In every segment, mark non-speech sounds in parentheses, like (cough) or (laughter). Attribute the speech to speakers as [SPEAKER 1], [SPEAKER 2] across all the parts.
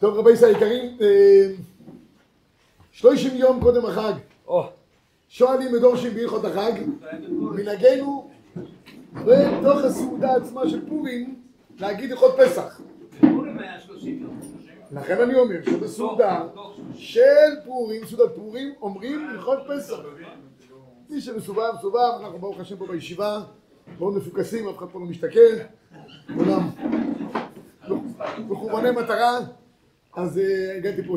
[SPEAKER 1] טוב רבי ישראל היקרים, אה, שלושים יום קודם החג, שואלים ודורשים בהלכות החג, מנהגנו בתוך הסעודה עצמה של פורים להגיד הלכות פסח. לכן אני אומר שבסעודה של פורים, סעודת פורים, אומרים הלכות פסח. מי שמסובב, מסובב, אנחנו ברוך השם פה בישיבה, מאוד מפוקסים, אף אחד פה לא משתכר, כולם מכווני מטרה. אז אה, הגעתי פה,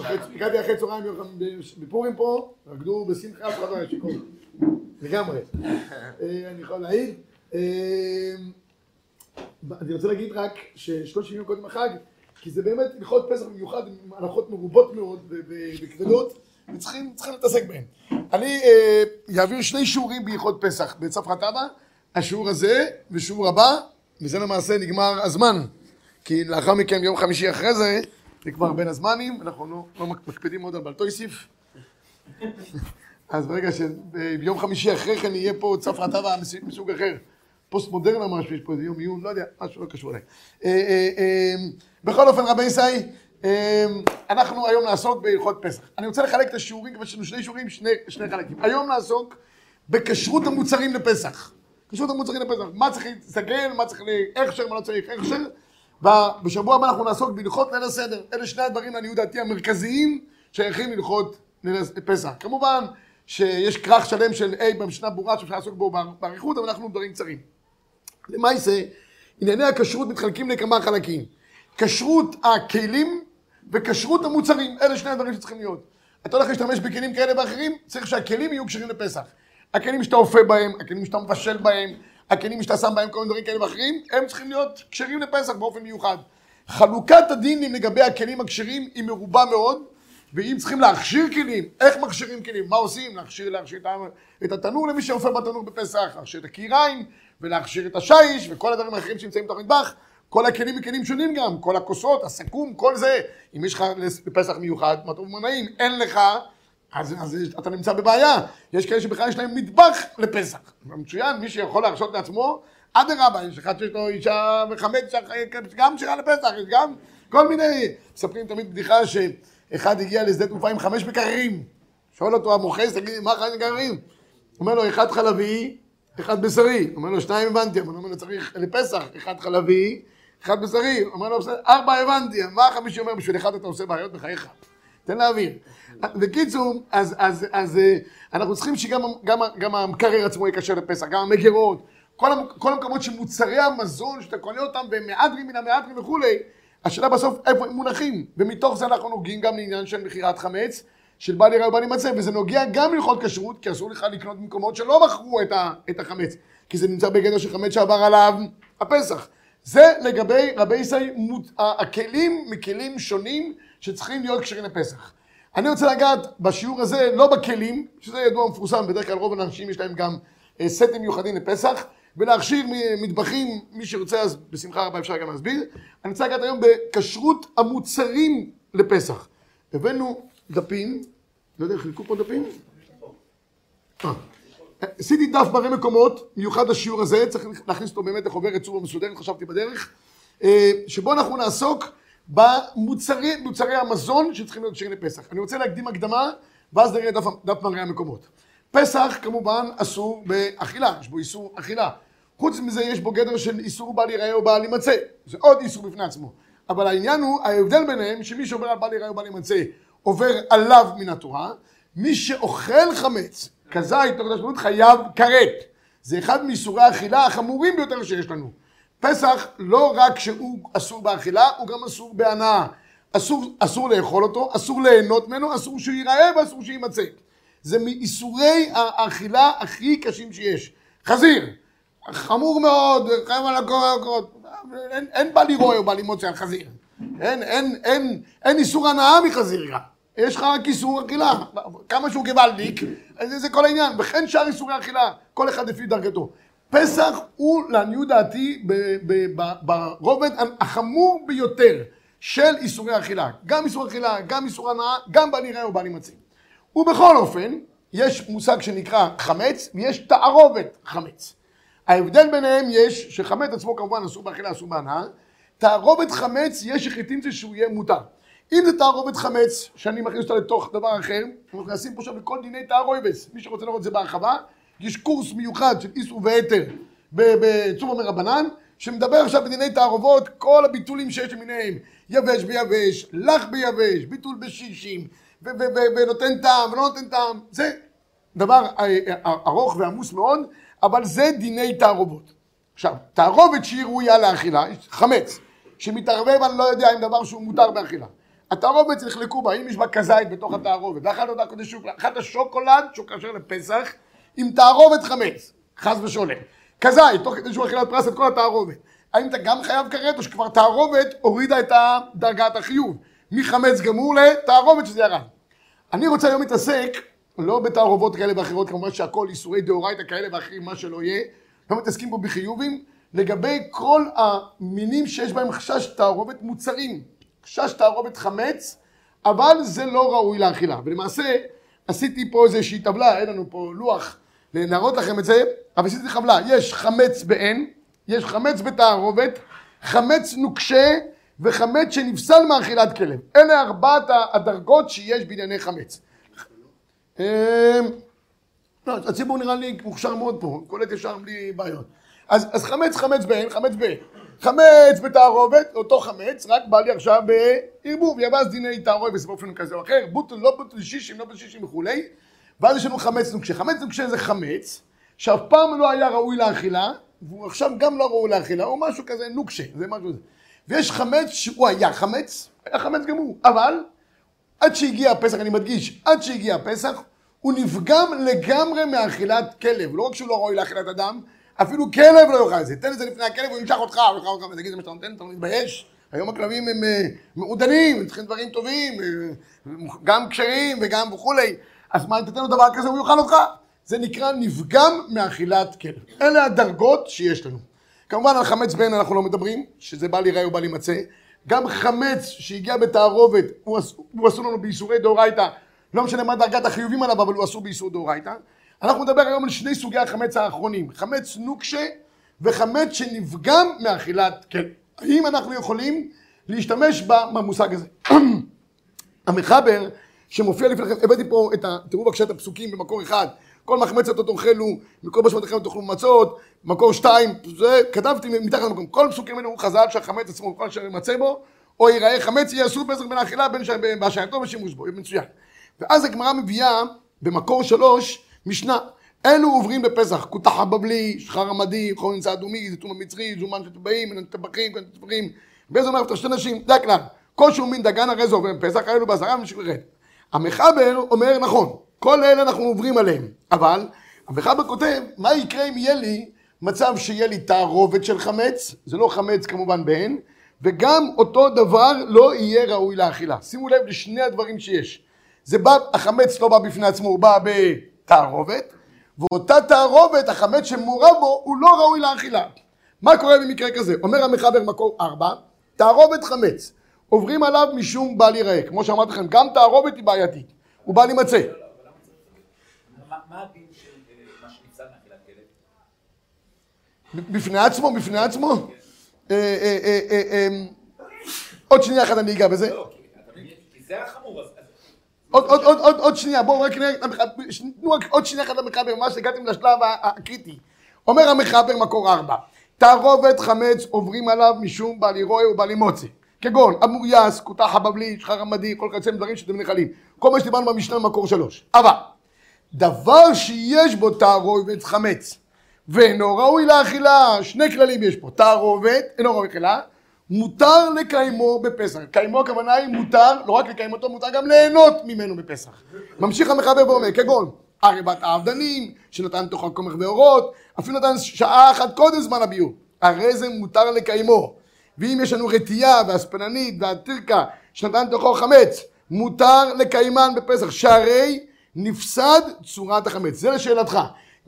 [SPEAKER 1] אחרי- הגעתי אחרי צהריים בפורים פה, רקדו בשמחה, אף אחד לא היה שיכור, לגמרי. אה, אני יכול להעיד. אה, אני רוצה להגיד רק ששלושים יום קודם החג, כי זה באמת הלכות פסח במיוחד, עם הלכות מרובות מאוד וכבדות, וצריכים צריכים להתעסק בהן. אני אה, אעביר שני שיעורים בהלכות פסח בצפחת אבא, השיעור הזה ושיעור הבא, וזה למעשה נגמר הזמן. כי לאחר מכן, ביום חמישי אחרי זה, זה כבר בין הזמנים, אנחנו לא, לא מקפידים מאוד על בלטויסיף. אז ברגע שביום חמישי אחרי כן יהיה פה צף רטבה מסוג אחר, פוסט מודרנה משהו, יש פה איזה יום עיון, לא יודע, משהו לא קשור אליי. אה, אה, אה, בכל אופן, רבי ישי, אה, אנחנו היום נעסוק בהלכות פסח. אני רוצה לחלק את השיעורים, כבר יש לנו שני שיעורים, שני, שני חלקים. היום נעסוק בכשרות המוצרים לפסח. כשרות המוצרים לפסח, מה צריך להסתכל, מה צריך, הכשר, מה לא צריך הכשר. ובשבוע הבא אנחנו נעסוק בהלכות ליל הסדר. אלה שני הדברים, לעניות דעתי, המרכזיים שייכים להלכות פסח. כמובן שיש כרך שלם של A במשנה ברורה שאפשר לעסוק בו באריכות, אבל אנחנו דברים קצרים. למעשה, ענייני הכשרות מתחלקים לכמה חלקים. כשרות הכלים וכשרות המוצרים, אלה שני הדברים שצריכים להיות. אתה הולך להשתמש בכלים כאלה ואחרים, צריך שהכלים יהיו כשרים לפסח. הכלים שאתה אופה בהם, הכלים שאתה מבשל בהם, הכלים שאתה שם בהם כל מיני דברים כאלה ואחרים, הם צריכים להיות כשרים לפסח באופן מיוחד. חלוקת הדינים לגבי הכלים הכשרים היא מרובה מאוד, ואם צריכים להכשיר כלים, איך מכשירים כלים, מה עושים? להכשיר, להכשיר את התנור למי שאופה בתנור בפסח, להכשיר את הקיריים, ולהכשיר את השיש, וכל הדברים האחרים שנמצאים בתוך מטבח. כל הכלים מכלים שונים גם, כל הכוסות, הסכו"ם, כל זה. אם יש לך לפסח מיוחד, מה טוב ומנעים, אין לך, אז, אז אתה נמצא בבעיה. יש כאלה שבכלל יש להם מטבח לפסח. מצוין, מי שיכול להרשות לעצמו, אדרבה, יש אחד שיש לו אישה וחמץ, גם שירה לפסח, יש גם כל מיני... מספרים תמיד בדיחה שאחד הגיע לשדה תעופה עם חמש מקררים. שואל אותו המוכס, תגיד לי, מה חמש מקררים? אומר לו, אחד חלבי, אחד בשרי. אומר לו, שניים הבנתי. אומר לו, צריך לפסח, אחד חלבי, אחד בשרי. אומר לו, ארבע הבנתי. מה החמישי אומר? בשביל אחד אתה עושה בעיות בחייך. תן להעביר. בקיצור, אז, אז, אז אנחנו צריכים שגם גם, גם המקרר עצמו יקשר לפסח, גם המגירות, כל, כל המקומות שמוצרי המזון, שאתה קונה אותם במהדרין מן המהדרין וכולי, השאלה בסוף איפה הם מונחים. ומתוך זה אנחנו נוגעים גם לעניין של מכירת חמץ, של בל יראה ובל ימצא, וזה נוגע גם להלכות כשרות, כי אסור לך לקנות במקומות שלא מכרו את, ה, את החמץ, כי זה נמצא בגדר של חמץ שעבר עליו הפסח. זה לגבי רבי ישראל, הכלים מכלים שונים שצריכים להיות כשרים לפסח. אני רוצה לגעת בשיעור הזה, לא בכלים, שזה ידוע ומפורסם, בדרך כלל רוב האנשים יש להם גם סטים מיוחדים לפסח, ולהכשיר מטבחים, מי שרוצה אז בשמחה רבה אפשר גם להסביר. אני רוצה לגעת היום בכשרות המוצרים לפסח. הבאנו דפים, לא יודע, חילקו פה דפים? עשיתי דף מראה מקומות, מיוחד לשיעור הזה, צריך להכניס אותו באמת לחוברת צורה מסודרת, חשבתי בדרך, שבו אנחנו נעסוק במוצרי מוצרי המזון שצריכים להיות כשרים לפסח. אני רוצה להקדים הקדמה, ואז נראה דף, דף מראה המקומות. פסח כמובן אסור באכילה, יש בו איסור אכילה. חוץ מזה יש בו גדר של איסור בל ייראה או בל יימצא. זה עוד איסור בפני עצמו. אבל העניין הוא, ההבדל ביניהם, שמי שעובר על בל ייראה או בל יימצא, עובר עליו מן התורה. מי שאוכל חמץ, כזית, תוך השלמות, חייב כרת. זה אחד מאיסורי האכילה החמורים ביותר שיש לנו. פסח לא רק שהוא אסור באכילה, הוא גם אסור בהנאה. אסור, אסור לאכול אותו, אסור ליהנות ממנו, אסור שהוא ייראה ואסור שיימצא. זה מאיסורי האכילה הכי קשים שיש. חזיר, חמור מאוד, חייב על הקורות, אין, אין בה לראות או בה ללמוד על חזיר. אין, אין, אין, אין איסור הנאה מחזיר גם. יש לך רק איסור אכילה, כמה שהוא גוואלדיק, זה, זה כל העניין, וכן שאר איסורי אכילה, כל אחד לפי דרגתו. פסח הוא לעניות דעתי ברובד החמור ביותר של איסורי אכילה. גם איסור אכילה, גם איסור הנאה, גם בל יראה ובל יימצא. ובכל אופן, יש מושג שנקרא חמץ, ויש תערובת חמץ. ההבדל ביניהם יש שחמץ עצמו כמובן אסור באכילה, אסור בהנאה. תערובת חמץ, יש שחיטים זה שהוא יהיה מותר. אם זה תערובת חמץ, שאני מכניס אותה לתוך דבר אחר, אנחנו נכנסים פה עכשיו לכל דיני תערובת. מי שרוצה לראות את זה בהרחבה, יש קורס מיוחד של איסור והתר בצור מרבנן, שמדבר עכשיו בדיני תערובות, כל הביטולים שיש למיניהם, יבש ביבש, לח ביבש, ביטול בשישים, ונותן טעם ולא נותן טעם, זה דבר אה, אה, ארוך ועמוס מאוד, אבל זה דיני תערובות. עכשיו, תערובת שהיא ראויה לאכילה, חמץ, שמתערבב אני לא יודע אם דבר שהוא מותר באכילה. התערובת נחלקו בה, אם יש בה כזית בתוך התערובת, ואחת אותה קודש שוקולד, אחת השוקולד שהוא כשר לפסח, עם תערובת חמץ, חס ושולם. כזית, תוך כדי שהוא אכילת פרס את כל התערובת. האם אתה גם חייב כרת או שכבר תערובת הורידה את דרגת החיוב מחמץ גמור לתערובת שזה ירד. אני רוצה היום להתעסק לא בתערובות כאלה ואחרות, כמובן שהכל איסורי דאורייתא כאלה ואחרים, מה שלא יהיה, לא מתעסקים פה בחיובים, לגבי כל המינים שיש בהם חשש תערובת מוצרים, חשש תערובת חמץ, אבל זה לא ראוי לאכילה. ולמעשה, עשיתי פה איזושהי טבלה, אין לנו פה לוח להראות לכם את זה, אבל עשיתי חבלה, יש חמץ בעין, יש חמץ בתערובת, חמץ נוקשה וחמץ שנפסל מאכילת כלב. אלה ארבעת הדרגות שיש בענייני חמץ. אמ, לא, הציבור נראה לי מוכשר מאוד פה, קולט ישר בלי בעיות. אז חמץ, חמץ בעין, חמץ בעין. חמץ בתערובת, אותו חמץ, רק בא לי עכשיו בערבוב, יבז דיני תערובת באופן כזה או אחר, בוטל, לא בוטל, שישים, לא בשישים וכולי, ואז יש לנו חמץ נוקשה. חמץ נוקשה זה חמץ, שאף פעם לא היה ראוי לאכילה, והוא עכשיו גם לא ראוי לאכילה, או משהו כזה נוקשה, זה משהו זה. ויש חמץ שהוא היה חמץ, היה חמץ גם הוא, אבל עד שהגיע הפסח, אני מדגיש, עד שהגיע הפסח, הוא נפגם לגמרי מאכילת כלב. לא רק שהוא לא ראוי לאכילת אדם, אפילו כלב לא יאכל את זה. תן את זה לפני הכלב, הוא ימשך אותך, הוא יאכל אותך, ותגיד, זה מה שאתה נותן, אתה לא מתבייש? היום הכלבים הם אה, מעודנים, הם צריכים דברים טובים, אה, גם כשרים וגם וכולי. אז מה, אם תתן לו דבר כזה, הוא יאכל אותך. זה נקרא נפגם מאכילת כלב. אלה הדרגות שיש לנו. כמובן על חמץ בן אנחנו לא מדברים, שזה בא להיראה או בא להימצא. גם חמץ שהגיע בתערובת, הוא, אסור לנו באיסורי דאורייתא, לא משנה מה דרגת החיובים עליו, אבל הוא אסור באיסור דאורייתא. אנחנו נדבר היום על שני סוגי החמץ האחרונים, חמץ נוקשה וחמץ שנפגם מאכילת כלב. האם אנחנו יכולים להשתמש במושג הזה? (clears throat) המחבר שמופיע לפניכם, הבאתי פה את ה... תראו בבקשה את הפסוקים במקור אחד, כל מחמצת לא תאכלו, מכל בשמותיכם תאכלו מצות, מקור שתיים, זה כתבתי מתחת למקום, כל פסוקים האלה הוא חז"ל שהחמץ עצמו, כל אשר ימצא בו, או ייראה חמץ יהיה אסור פסח בין האכילה בין בהשעייתו ושימוש בו, מצוין. ואז הגמרא מביאה במקור שלוש משנה, אלו עוברים בפסח, כותח הבבלי, שחר המדי, חור נמצא אדומי, זיתום המצרי, זומן של טבעים, טבחים, טבחים, באיזה אומר שתי נשים, זה הכלל, כל שהוא מין דגן הרי זה עובר בפסח, אלו בעשרה ושקרת. המחבר אומר נכון, כל אלה אנחנו עוברים עליהם, אבל המחבר כותב, מה יקרה אם יהיה לי מצב שיהיה לי תערובת של חמץ, זה לא חמץ כמובן בהן, וגם אותו דבר לא יהיה ראוי לאכילה. שימו לב לשני הדברים שיש. זה בא, החמץ לא בא בפני עצמו, הוא בא בתערובת, ואותה תערובת, החמץ שמעורב בו, הוא לא ראוי לאכילה. מה קורה במקרה כזה? אומר המחבר מקור ארבע, תערובת חמץ, עוברים עליו משום בל ייראה. כמו שאמרתי לכם, גם תערובת היא בעייתית, הוא בל יימצא. מה הדין של אה, מה? בפני עצמו, בפני עצמו? אה, אה, עוד שנייה אחת אני אגע בזה. לא, כי זה החמור. עוד שנייה, בואו רק נראה, תנו רק עוד שנייה אחת למחבר, ממש הגעתם לשלב הקריטי. אומר המחבר מקור ארבע, תערובת חמץ עוברים עליו משום בעלי רואה ובעלי מוצא. כגון אמוריאס, כותח הבבלי, שחר המדי, כל כזה דברים שאתם נחלים. כל מה שדיברנו במשנה במקור שלוש. אבל דבר שיש בו תערובת חמץ ואינו ראוי לאכילה, שני כללים יש פה, תערובת, אינו ראוי לאכילה, מותר לקיימו בפסח. קיימו הכוונה היא מותר, לא רק לקיים אותו, מותר גם ליהנות ממנו בפסח. ממשיך המחבר ואומר, כגון ערבת האבדנים, שנתן תוך הקומך ואורות, אפילו נתן שעה אחת קודם זמן הביור. הרי זה מותר לקיימו. ואם יש לנו רטייה והספננית והטירקה שנתן תוכו חמץ, מותר לקיימן בפסח. שהרי נפסד צורת החמץ. זה לשאלתך.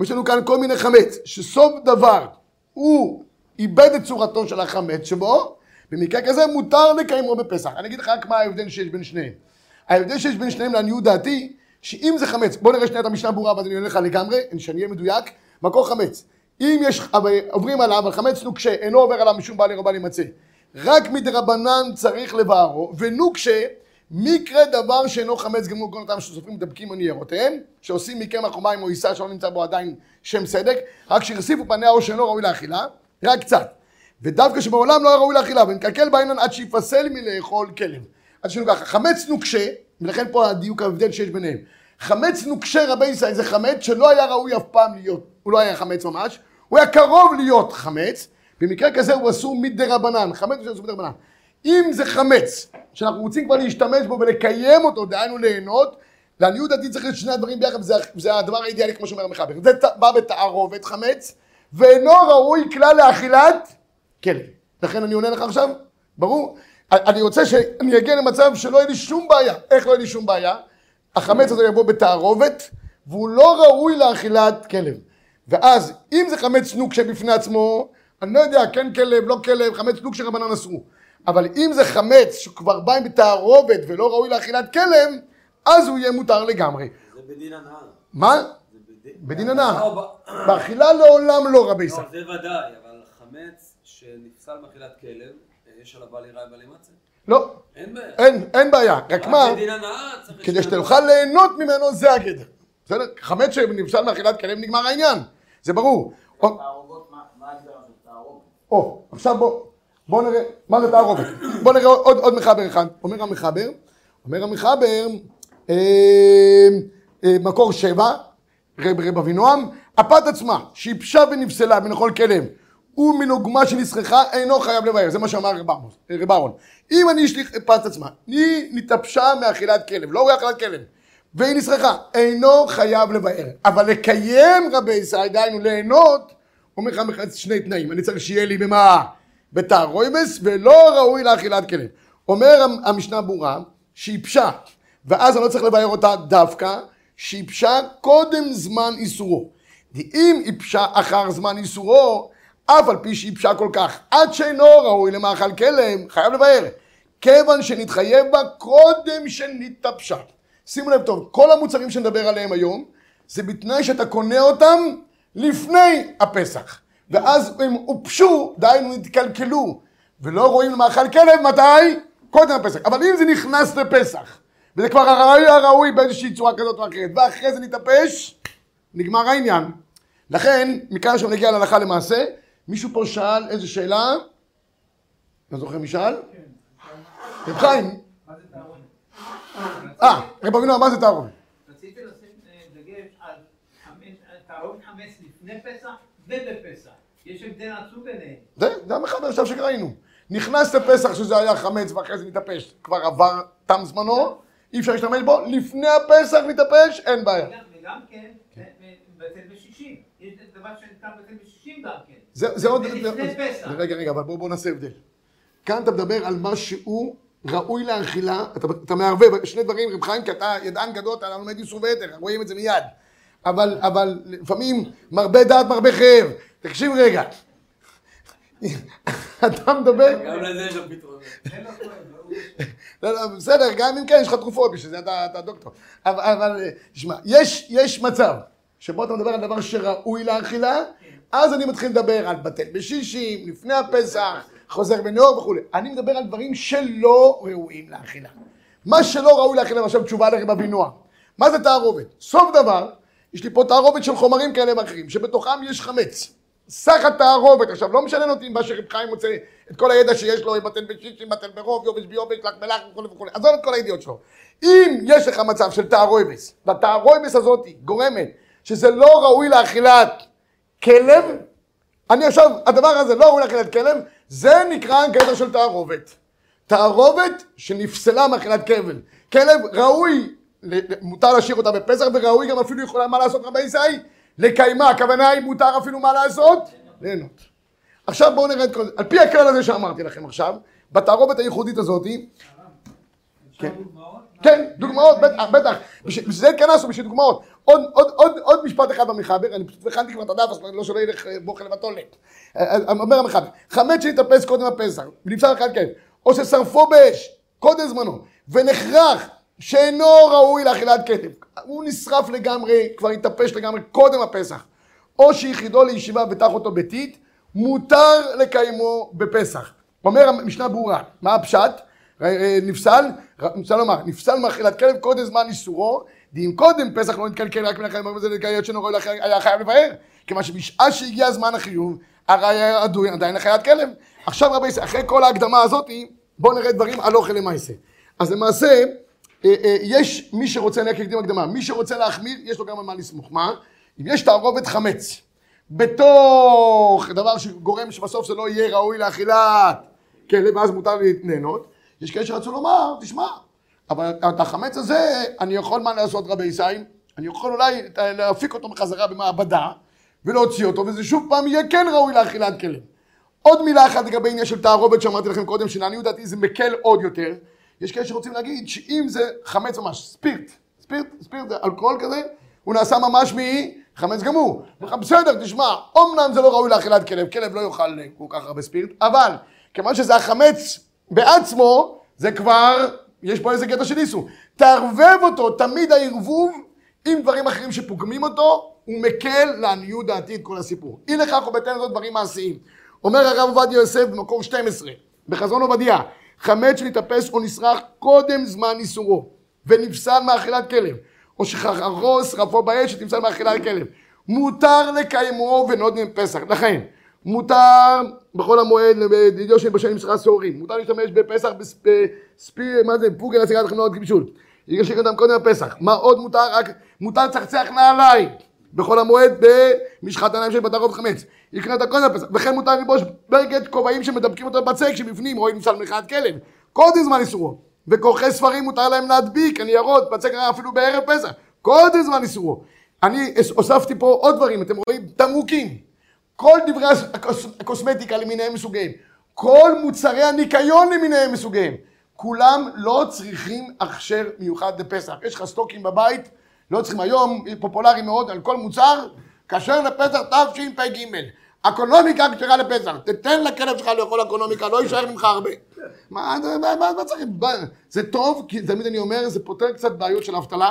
[SPEAKER 1] יש לנו כאן כל מיני חמץ, שסוף דבר הוא איבד את צורתו של החמץ שבו, במקרה כזה מותר לקיימו בפסח. אני אגיד לך רק מה ההבדל שיש בין שניהם. ההבדל שיש בין שניהם לעניות דעתי, שאם זה חמץ, בוא נראה שנייה את המשנה ברורה ואז אני עונה לך לגמרי, שאני אהיה מדויק, מקור חמץ. אם יש, עוברים עליו, על חמץ נוקשה, אינו עובר עליו משום בעלי רבה להימצא. רק מדרבנן צריך לבערו, ונוקשה, מקרה דבר שאינו חמץ גמור כל אותם שסופרים מדבקים ניירותיהם, שעושים מקמח או מים או עיסה שלא נמצא בו עדיין שם סדק, רק שהרסיפו פניה או שאינו ראוי לאכילה, רק קצת. ודווקא שבעולם לא היה ראוי לאכילה, ונקלקל בעינן עד שיפסל מלאכול כלב. עד שנו ככה, חמץ נוקשה, ולכן פה הדיוק ההבדל שיש ביניהם. חמץ נוקשה רבי ישראל זה חמץ שלא היה ראוי אף פעם להיות, הוא לא היה חמץ ממש, הוא היה קרוב להיות חמץ, במקרה כזה הוא אסור מדי רבנן, חמץ הוא אסור מדי רבנן. אם זה חמץ, שאנחנו רוצים כבר להשתמש בו ולקיים אותו, דהיינו ליהנות, לעניות דעתי צריך את שני הדברים ביחד, וזה, וזה הדבר האידיאלי כמו שאומר המחבר. זה בא בתערובת חמץ, ואינו ראוי כלל לאכילת כלב. לכן אני עונה לך עכשיו, ברור? אני רוצה שאני אגיע למצב שלא יהיה לי שום בעיה. איך לא יהיה לי שום בעיה? החמץ הזה יבוא בתערובת, והוא לא ראוי לאכילת כלב. ואז, אם זה חמץ נוקשה בפני עצמו, אני לא יודע, כן כלב, לא כלב, חמץ נוקשה רבנן אסרו. אבל אם זה חמץ שכבר בא עם בתערובת ולא ראוי לאכילת כלב, אז הוא יהיה מותר לגמרי.
[SPEAKER 2] זה בדין הנאה.
[SPEAKER 1] מה? בדין הנאה. באכילה לעולם לא רבי ישראל.
[SPEAKER 2] לא, זה ודאי, אבל חמץ שנפסל מאכילת כלב, יש עליו בעל יראה ובעל ימצא.
[SPEAKER 1] לא.
[SPEAKER 2] אין בעיה.
[SPEAKER 1] אין, אין בעיה. רק מה. כדי שתוכל ליהנות ממנו זה הגדר. בסדר? חמץ שנפסל מאכילת כלב נגמר העניין. זה ברור.
[SPEAKER 3] תערובות, מה ההגדרה של תערובות?
[SPEAKER 1] או, עכשיו בוא, בוא נראה, מה זה תערובת? בוא נראה עוד, עוד מחבר אחד. אומר המחבר, אומר המחבר, אה, אה, מקור שבע, רב רב אבינועם, הפת עצמה, שיבשה ונפסלה בנכון כלם, ומנוגמה שנסחחה, אינו חייב לבאר, זה מה שאמר רב רב אהרון. אם אני אשליך פת עצמה, היא נתאפשה מאכילת כלב, לא רואה אכילת כלב, והיא נסחחה, אינו חייב לבאר. אבל לקיים רבי ישראל, דהיינו ליהנות, אומר לך שני תנאים, אני צריך שיהיה לי במה? בתערויבס, ולא ראוי לאכילת כלב. אומר המשנה ברורה, פשט, ואז אני לא צריך לבאר אותה דווקא, פשט קודם זמן איסורו. אם פשט אחר זמן איסורו, אף על פי שהיא פשט כל כך, עד שאינו ראוי למאכל כלב, חייב לבאר. כיוון שנתחייב בה קודם שנתאפשה. שימו לב טוב, כל המוצרים שנדבר עליהם היום, זה בתנאי שאתה קונה אותם לפני הפסח. ואז הם הופשו, דהיינו נתקלקלו, ולא רואים למאכל כלב, מתי? קודם הפסח. אבל אם זה נכנס לפסח, וזה כבר הראוי הראוי באיזושהי צורה כזאת או אחרת, ואחרי זה נתאפש, נגמר העניין. לכן, מכאן עכשיו נגיע להלכה למעשה, מישהו פה שאל איזה שאלה? לא זוכר מי שאל? רב חיים. אה, רב אבינו, מה זה תערובת?
[SPEAKER 3] רציתי לשים אה, דגש על חמש- תערובת חמץ לפני פסח ובפסח. יש הבדל עצום ביניהם.
[SPEAKER 1] זה, זה המחבר עכשיו שראינו. נכנס לפסח שזה היה חמץ ואחרי זה נתאפש, כבר עבר תם זמנו, אי אפשר להשתמש בו, לפני הפסח נתאפש, אין בעיה.
[SPEAKER 3] וגם- וגם כן, בטל בשישים. יש דבר שנקרא בטל בשישים גם כן.
[SPEAKER 1] זה, זה עוד...
[SPEAKER 3] זה לפני פסח.
[SPEAKER 1] רגע, רגע, אבל בואו בוא נעשה הבדל. כאן אתה מדבר על מה שהוא ראוי לאכילה, אתה, אתה מערבב שני דברים, רב חיים, כי אתה ידען גדול, אתה לומד איסור ויתר, רואים את זה מיד. אבל, אבל לפעמים מרבה דעת מרבה כאב. תקשיב רגע. (laughs) אתה מדבר...
[SPEAKER 2] גם לזה יש שם פתרון.
[SPEAKER 1] לא, לא, בסדר, גם אם כן, יש לך תרופות, בשביל זה אתה, אתה דוקטור. אבל, אבל, תשמע, יש, יש מצב שבו אתה מדבר על דבר שראוי לאכילה, אז אני מתחיל לדבר על בטל בשישים, לפני הפסח, חוזר בנאור וכולי. אני מדבר על דברים שלא ראויים לאכילה. מה שלא ראוי לאכילה, עכשיו תשובה לרב אבינועם. מה זה תערובת? סוף דבר, יש לי פה תערובת של חומרים כאלה ואחרים, שבתוכם יש חמץ. סך התערובת, עכשיו לא משנה אותי מה שרב חיים מוצא את כל הידע שיש לו, בטל בשישים, בטל ברוב, יובש ביובש, לח מלח וכולי וכולי, עזוב את כל הידיעות שלו. אם יש לך מצב של תערובת, והתערובת הזאת גורמת שזה לא ראוי לאכילת כלב, אני עכשיו, הדבר הזה לא ראוי לאכילת כלב, זה נקרא גדר של תערובת. תערובת שנפסלה מאכילת כלב. כלב ראוי, מותר להשאיר אותה בפסח, וראוי גם אפילו יכולה מה לעשות רבי ישראל? לקיימה, הכוונה היא מותר אפילו מה לעשות? ליהנות. עכשיו בואו נראה את כל זה. על פי הכלל הזה שאמרתי לכם עכשיו, בתערובת הייחודית הזאת, כן, דוגמאות, בטח, בטח, בשביל זה התכנסנו, בשביל דוגמאות. עוד, עוד, עוד, עוד משפט אחד במחבר, אני פשוט הכנתי כבר את הדף, אז לא שלא ילך בוכל לבתולת. אומר המחבר, חמץ שהתאפס קודם הפסח, ונפסל אחד כן, או ששרפו באש, קודם זמנו, ונחרח שאינו ראוי לאכילת כלב, הוא נשרף לגמרי, כבר התאפש לגמרי קודם הפסח, או שיחידו לישיבה ותח אותו ביתית, מותר לקיימו בפסח. אומר המשנה ברורה, מה הפשט? נפסל, נפסל לומר, נפסל מאכילת כלב קודם זמן איסורו, ואם קודם פסח לא נתקלקל רק מן החיים, זה לקיים שאינו ראוי היה חייב לבאר, כיוון שבשעה שהגיע זמן החיוב, הרי היה עדיין לחיית כלב. עכשיו רבי ישראל, אחרי כל ההקדמה הזאת, בואו נראה דברים על אוכל למעשה. אז למעשה, אה, אה, יש מי שרוצה, אני אקדים הקדמה, מי שרוצה להחמיר, יש לו גם על מה לסמוך. מה? אם יש תערובת חמץ בתוך דבר שגורם שבסוף זה לא יהיה ראוי לאכילת כלב, ואז מותר להתנהנות, יש כאלה שרצו לומר, תשמע, אבל את החמץ הזה, אני יכול מה לעשות רבי ישראל? אני יכול אולי להפיק אותו בחזרה במעבדה ולהוציא אותו, וזה שוב פעם יהיה כן ראוי לאכילת כלב. עוד מילה אחת לגבי עניין של תערובת שאמרתי לכם קודם, שלעניות דעתי זה מקל עוד יותר. יש כאלה שרוצים להגיד שאם זה חמץ ממש, ספירט, ספירט, ספירט אלכוהול כזה, הוא נעשה ממש מחמץ גמור. בסדר, תשמע, אמנם זה לא ראוי לאכילת כלב, כלב לא יאכל כל כך הרבה ספירט, אבל כיוון שזה החמץ בעצמו, זה כבר, יש פה איזה קטע של איסור. תערבב אותו, תמיד הערבוב עם דברים אחרים שפוגמים אותו, הוא מקל לעניות דעתי את כל הסיפור. אי לכך הוא בתן זאת דברים מעשיים. אומר הרב עובדיה יוסף במקור 12, בחזון עובדיה, חמץ שנתאפס או נסרח קודם זמן איסורו, ונפסל מאכילת כלב, או שחרוס רפו באש שתפסל מאכילת כלב. מותר לקיימו ונוד פסח. לכן, מותר בכל המועד, של בשנים מסחר שעורים, מותר להשתמש בפסח בספי, מה זה, פוגר הצגת חמלות כבישות. יגשק אותם קודם הפסח. מה עוד מותר? רק מותר לצחצח נעליים. בחול המועד במשחת עיניים של בתרוב חמץ. יקנה את הכל הפסח. וכן מותר ללבוש בגד כובעים שמדבקים אותו בצק שבפנים רואים נפסל מלכת כלב. קודם זמן איסורו. וכורכי ספרים מותר להם להדביק הניירות בצק אפילו בערב פסח. קודם זמן איסורו. אני הוספתי פה עוד דברים, אתם רואים? תמרוקים. כל דברי הקוסמטיקה למיניהם מסוגיהם. כל מוצרי הניקיון למיניהם מסוגיהם. כולם לא צריכים הכשר מיוחד לפסח. יש לך סטוקים בבית, לא צריכים היום, פופולרי מאוד על כל מוצר, כשר לפסח תשפ"ג. אקונומיקה כשרה לפסח, תתן לכלב שלך לאכול אקונומיקה, לא יישאר ממך הרבה. מה, מה, מה, מה צריך? זה טוב, כי תמיד אני אומר, זה פותר קצת בעיות של אבטלה.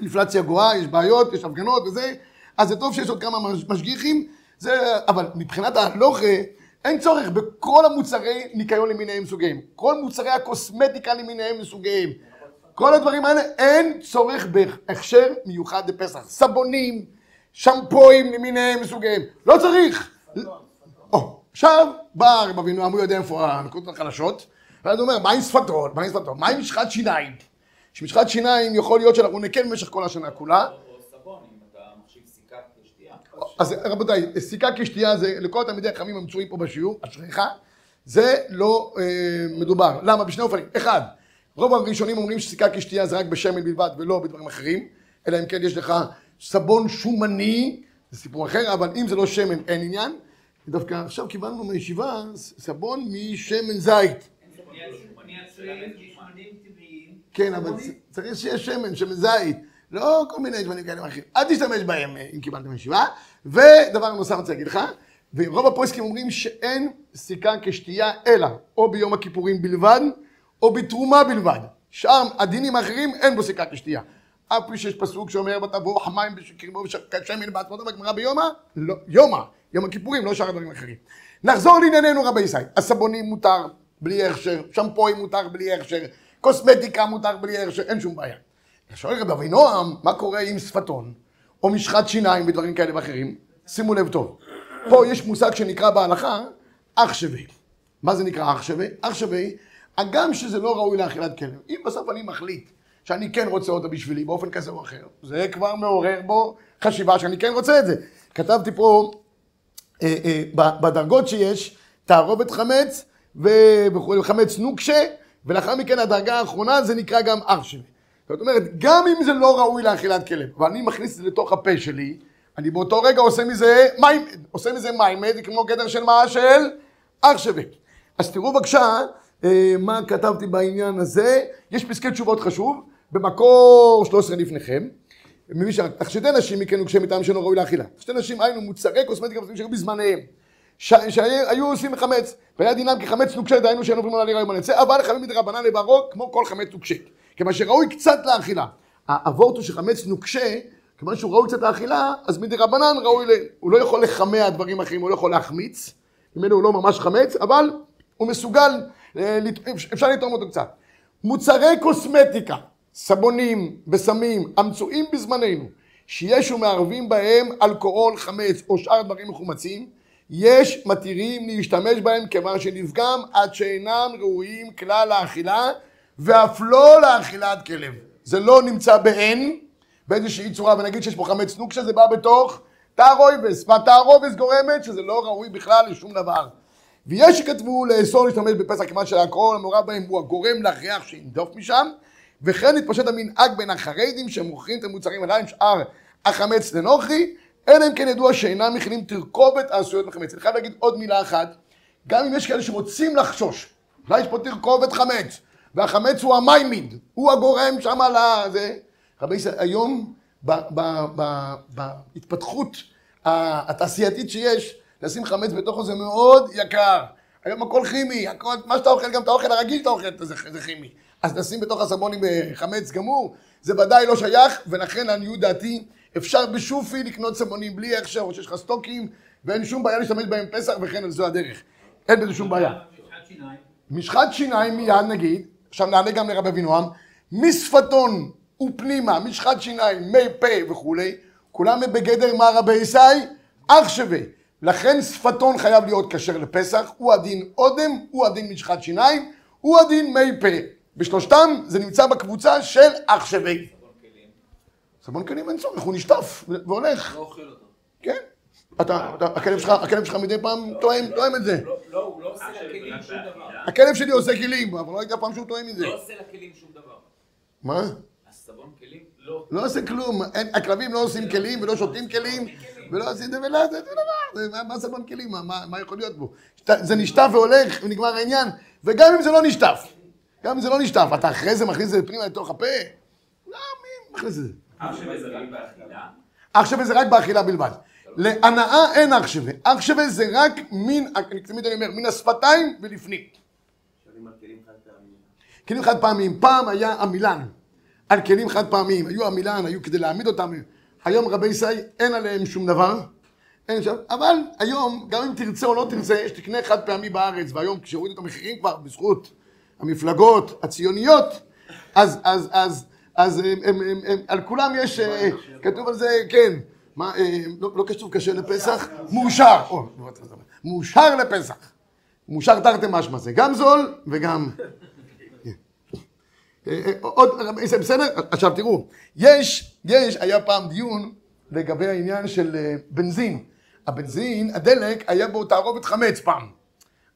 [SPEAKER 1] אינפלציה גואה, יש בעיות, יש הפגנות וזה, אז זה טוב שיש עוד כמה משגיחים, זה, אבל מבחינת ההלוכה, אין צורך בכל המוצרי ניקיון למיניהם סוגיהם, כל מוצרי הקוסמטיקה למיניהם סוגיהם, כל הדברים האלה, אין צורך בהכשר מיוחד לפסח. סבונים, שמפואים למיניהם סוגיהם, לא צריך. עכשיו בא הרב אבינו, הוא יודע איפה הנקודות החלשות, ואז הוא אומר, מה עם שפתות? מה עם שפתות? מה עם משחת שיניים? שמשחת שיניים יכול להיות שאנחנו נקל במשך כל השנה כולה. אז רבותיי, סיכה כשתייה זה לכל תלמידי החכמים המצויים פה בשיעור, אשריך, זה לא אה, מדובר. למה? בשני אופנים. אחד, רוב הראשונים אומרים שסיכה כשתייה זה רק בשמן בלבד ולא בדברים אחרים, אלא אם כן יש לך סבון שומני, זה סיפור אחר, אבל אם זה לא שמן אין עניין. דווקא עכשיו קיבלנו מהישיבה סבון משמן זית. כן, אבל צריך שיהיה שמן, שמן זית. לא כל מיני דברים כאלה ואחרים. אל תשתמש בהם אה, אם קיבלתם ישיבה. ודבר נוסף אני רוצה להגיד לך, ורוב הפועסקים אומרים שאין סיכה כשתייה אלא או ביום הכיפורים בלבד, או בתרומה בלבד. שאר הדינים האחרים אין בו סיכה כשתייה. אף פי שיש פסוק שאומר בתבוך מים בקרבו ושמן בעצמותו בגמרא ביומא, לא, יומא, יום הכיפורים, לא שאר הדברים האחרים. נחזור לענייננו רבי ישראל. הסבונים מותר בלי הכשר, שמפואים מותר בלי הכשר, קוסמטיקה מותר בלי הכשר, אין שום בעיה. שואל רבי אבינועם, מה קורה עם שפתון, או משחת שיניים ודברים כאלה ואחרים? שימו לב טוב. פה יש מושג שנקרא בהלכה אח שווה. מה זה נקרא אח שווה? אח שווה, הגם שזה לא ראוי לאכילת כלב. אם בסוף אני מחליט שאני כן רוצה אותו בשבילי באופן כזה או אחר, זה כבר מעורר בו חשיבה שאני כן רוצה את זה. כתבתי פה אה, אה, בדרגות שיש, תערובת חמץ וחמץ נוקשה, ולאחר מכן הדרגה האחרונה זה נקרא גם אח שווה. זאת אומרת, גם אם זה לא ראוי לאכילת כלב, ואני מכניס את זה לתוך הפה שלי, אני באותו רגע עושה מזה מים, עושה מזה מים, זה כמו גדר של מה? של אח שווה. אז תראו בבקשה אה, מה כתבתי בעניין הזה. יש פסקי תשובות חשוב, במקור 13 לפניכם. ממי ש... תכשיטי נשים מכן וכשהם מטעם שאינו ראוי לאכילה. תכשיטי נשים היינו מוצרי קוסמטיקה שהיו בזמניהם. ש- שהיו עושים חמץ, והיה דינם כחמץ נוקשה, דהיינו שאין עוברים על עיר היום הנצא, אבל חייבים מדרבנן לבערו כמו כל חמץ נוקשה. כיוון שראוי קצת לאכילה. האבורט הוא שחמץ נוקשה, כיוון שהוא ראוי קצת לאכילה, אז מדרבנן ראוי, ל... הוא לא יכול לחמע דברים אחרים, הוא לא יכול להחמיץ, ממנו הוא לא ממש חמץ, אבל הוא מסוגל, אה, אפשר לטעום אותו קצת. מוצרי קוסמטיקה, סבונים וסמים המצויים בזמננו, שיש ומערבים בהם אלכוהול, חמץ או שאר דברים מחומצים, יש מתירים להשתמש בהם כיוון שנפגם עד שאינם ראויים כלל לאכילה ואף לא לאכילת כלב. זה לא נמצא בעין באיזושהי צורה, ונגיד שיש פה חמץ נוקשה, זה בא בתוך תערויבס, והתערויבס גורמת שזה לא ראוי בכלל לשום דבר. ויש שכתבו לאסור להשתמש בפסח כיוון שהאלכוהול המעורב בהם הוא הגורם לריח שינדוף משם, וכן התפשט המנהג בין החרדים שמוכרים את המוצרים הללו שאר החמץ לנוכרי, אלא אם כן ידוע שאינם מכינים תרכובת העשויות מחמץ. אני חייב להגיד עוד מילה אחת, גם אם יש כאלה שרוצים לחשוש, אולי יש פה תרכובת חמץ, והחמץ הוא המיימיד, הוא הגורם שם על הזה. רבי ישראל, היום בהתפתחות ה- התעשייתית שיש, לשים חמץ בתוכו זה מאוד יקר. היום הכל כימי, הכל, מה שאתה אוכל, גם את האוכל הרגיל שאתה אוכל, זה, זה כימי. אז לשים בתוך הסבונים חמץ גמור, זה ודאי לא שייך, ולכן לעניות דעתי, אפשר בשופי לקנות סבונים בלי הכשר, או שיש לך סטוקים, ואין שום בעיה להשתמש בהם פסח, וכן זו הדרך. אין בזה שום בעיה.
[SPEAKER 3] משחת שיניים.
[SPEAKER 1] משחת שיניים מיד נגיד, עכשיו נענה גם לרבי אבינועם, משפתון ופנימה, משחת שיניים, מי פה וכולי, כולם בגדר מה רבי ישי? אח שווה. לכן שפתון חייב להיות כשר לפסח, הוא הדין אודם, הוא הדין משחת שיניים, הוא הדין מי פה. בשלושתם זה נמצא בקבוצה של אח שווה. סבון כלים אין צורך, הוא נשטף והולך,
[SPEAKER 2] לא אוכל אותו.
[SPEAKER 1] כן. אתה, אתה, הכלב שלך, הכלב שלך מדי פעם טועם, טועם את זה.
[SPEAKER 4] לא, לא, הוא לא עושה לכלים שום דבר.
[SPEAKER 1] הכלב שלי עושה כלים, אבל לא הייתה פעם שהוא טועם את זה.
[SPEAKER 4] לא עושה לכלים שום דבר.
[SPEAKER 1] מה?
[SPEAKER 4] הסבון כלים? לא.
[SPEAKER 1] לא עושה כלום, אין, הכלבים לא עושים כלים ולא שותים כלים ולא עושים זה ולא זה, דבר, מה- מה סבון כלים, מה, יכול להיות בו? זה נשטף והולך ונגמר העניין, וגם אם זה לא נשטף, גם אם זה לא נשטף, אתה אחרי זה מכניס את זה פנימה לתוך הפה? לא, מי מכניס את זה?
[SPEAKER 4] אח שווה זה רק באכילה?
[SPEAKER 1] אח שווה זה רק באכילה בלבד. להנאה אין אח שווה, אח שווה זה רק מן, אני תמיד אני אומר, מן השפתיים ולפנים.
[SPEAKER 2] כלים חד פעמיים.
[SPEAKER 1] פעם היה עמילן על כלים חד פעמיים, היו עמילן, היו כדי להעמיד אותם, היום רבי ישראל אין עליהם שום דבר, אין שם, אבל היום, גם אם תרצה או לא תרצה, יש תקנה חד פעמי בארץ, והיום כשהורידו את המחירים כבר בזכות המפלגות הציוניות, אז, אז, אז, אז הם, הם, הם, הם, על כולם יש, אה, כתוב על זה, כן, מה, אה, לא, לא כתוב קשה לפסח, מאושר, או, מאושר לפסח, מאושר תרתי משמע זה, גם זול וגם... אה, אה, עוד, זה בסדר? עכשיו תראו, יש, יש, היה פעם דיון לגבי העניין של בנזין. הבנזין, הדלק, היה בו תערובת חמץ פעם.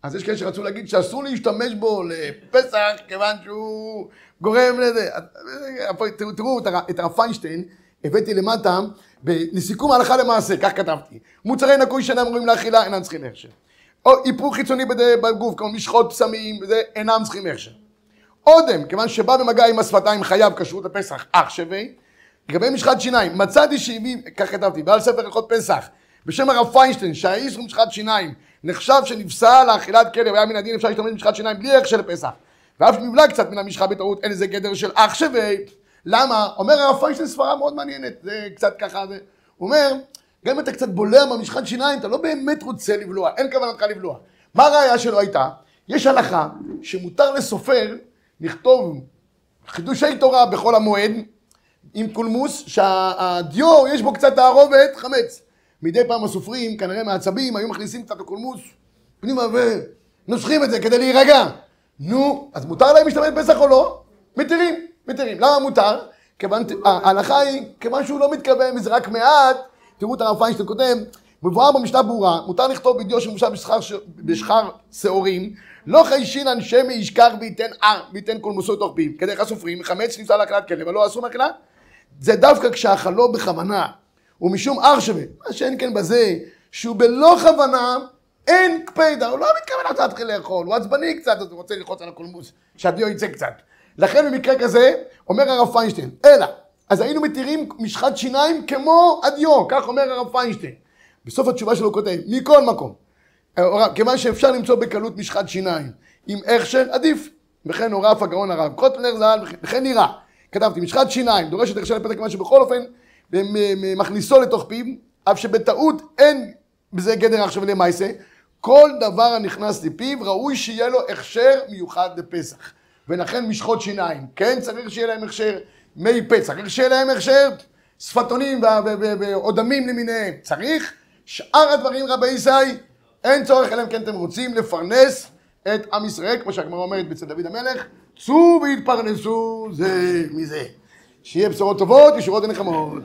[SPEAKER 1] אז יש כאלה שרצו להגיד שאסור להשתמש בו לפסח, כיוון שהוא גורם לזה. תראו, את הרב פיינשטיין, הבאתי למטה, לסיכום ההלכה למעשה, כך כתבתי. מוצרי נקוי שאינם ראויים לאכילה, אינם צריכים הכשר. או היפוך חיצוני בגוף, כמו משחות פסמים, וזה, אינם צריכים הכשר. אודם, כיוון שבא במגע עם השפתיים חייב כשרות הפסח, אח שווה. לגבי משחת שיניים, מצאתי שהביא, כך כתבתי, בעל ספר הלכות פסח, בשם הרב פיינשטיין, שהאיסור משחת שיניים נחשב שנפסל לאכילת כלב, היה מן הדין אפשר להשתמש במשחת שיניים בלי ערך של פסח. ואף שנבלע קצת מן המשחה בטעות, אין לזה גדר של אח שווה. למה? אומר הרב פיינשטיין סברה מאוד מעניינת, זה קצת ככה, זה... הוא אומר, גם אם אתה קצת בולע במשחת שיניים, אתה לא באמת רוצה לבלוע, אין כוונתך לבלוע. מה הראיה שלו הייתה? יש הלכה שמותר לסופר לכתוב חידושי תורה בחול המועד עם קולמוס שהדיו יש בו קצת תערובת חמץ. מדי פעם הסופרים כנראה מעצבים היו מכניסים קצת לקולמוס פנימה ונוסחים את זה כדי להירגע. נו, אז מותר להם להשתמש בפסח או לא? מתירים, מתירים. למה מותר? כיוון, ההלכה היא, כיוון שהוא לא מתכוון וזה רק מעט, תראו את הרב פיינשטיין כותב, מבואר במשנה ברורה, מותר לכתוב בדיו שמושב בשכר, ש- בשכר שעורים, לא חיישינן שמי ישכח וייתן אה, וייתן קולמוסו תוך פיו, כדרך הסופרים, חמץ נפסל להקלת כלב, אבל לא אסור מאכילה? זה דווקא כשאכלו בכוונה, ומשום אר שווה, מה שאין כן בזה, שהוא בלא כוונה, אין קפידה, הוא לא מתכוון עכשיו להתחיל לאכול, הוא עצבני קצת, אז הוא רוצה ללחוץ על הקולמוס, שהדיו יצא קצת. לכן במקרה כזה, אומר הרב פיינשטיין, אלא, אז היינו מתירים משחת שיניים כמו הדיו, כך אומר הרב פיינשטיין. בסוף התשובה שלו כותב, מכל מקום, הורה- כיוון שאפשר למצוא בקלות משחת שיניים עם הכשר, עדיף. וכן הורה אף הגאון הרב קוטלר ז"ל, וכן נראה. כתבתי, משחת שיניים דורשת הכשר לפתק כיוון שבכל אופן מכניסו לתוך פיו, אף שבטעות אין בזה גדר עכשיו למעשה, כל דבר הנכנס לפיו ראוי שיהיה לו הכשר מיוחד לפסח. ולכן משחות שיניים, כן צריך שיהיה להם הכשר מי פצח, צריך שיהיה להם הכשר שפתונים וה- ו- ו- ואודמים למיניהם, צריך. שאר הדברים רבי ישי, אין צורך, אלא אם כן אתם רוצים לפרנס את עם ישראל, כמו שהגמרא אומרת אצל דוד המלך, צאו והתפרנסו זה מזה. שיהיה בשורות טובות, ישורות ונחמות.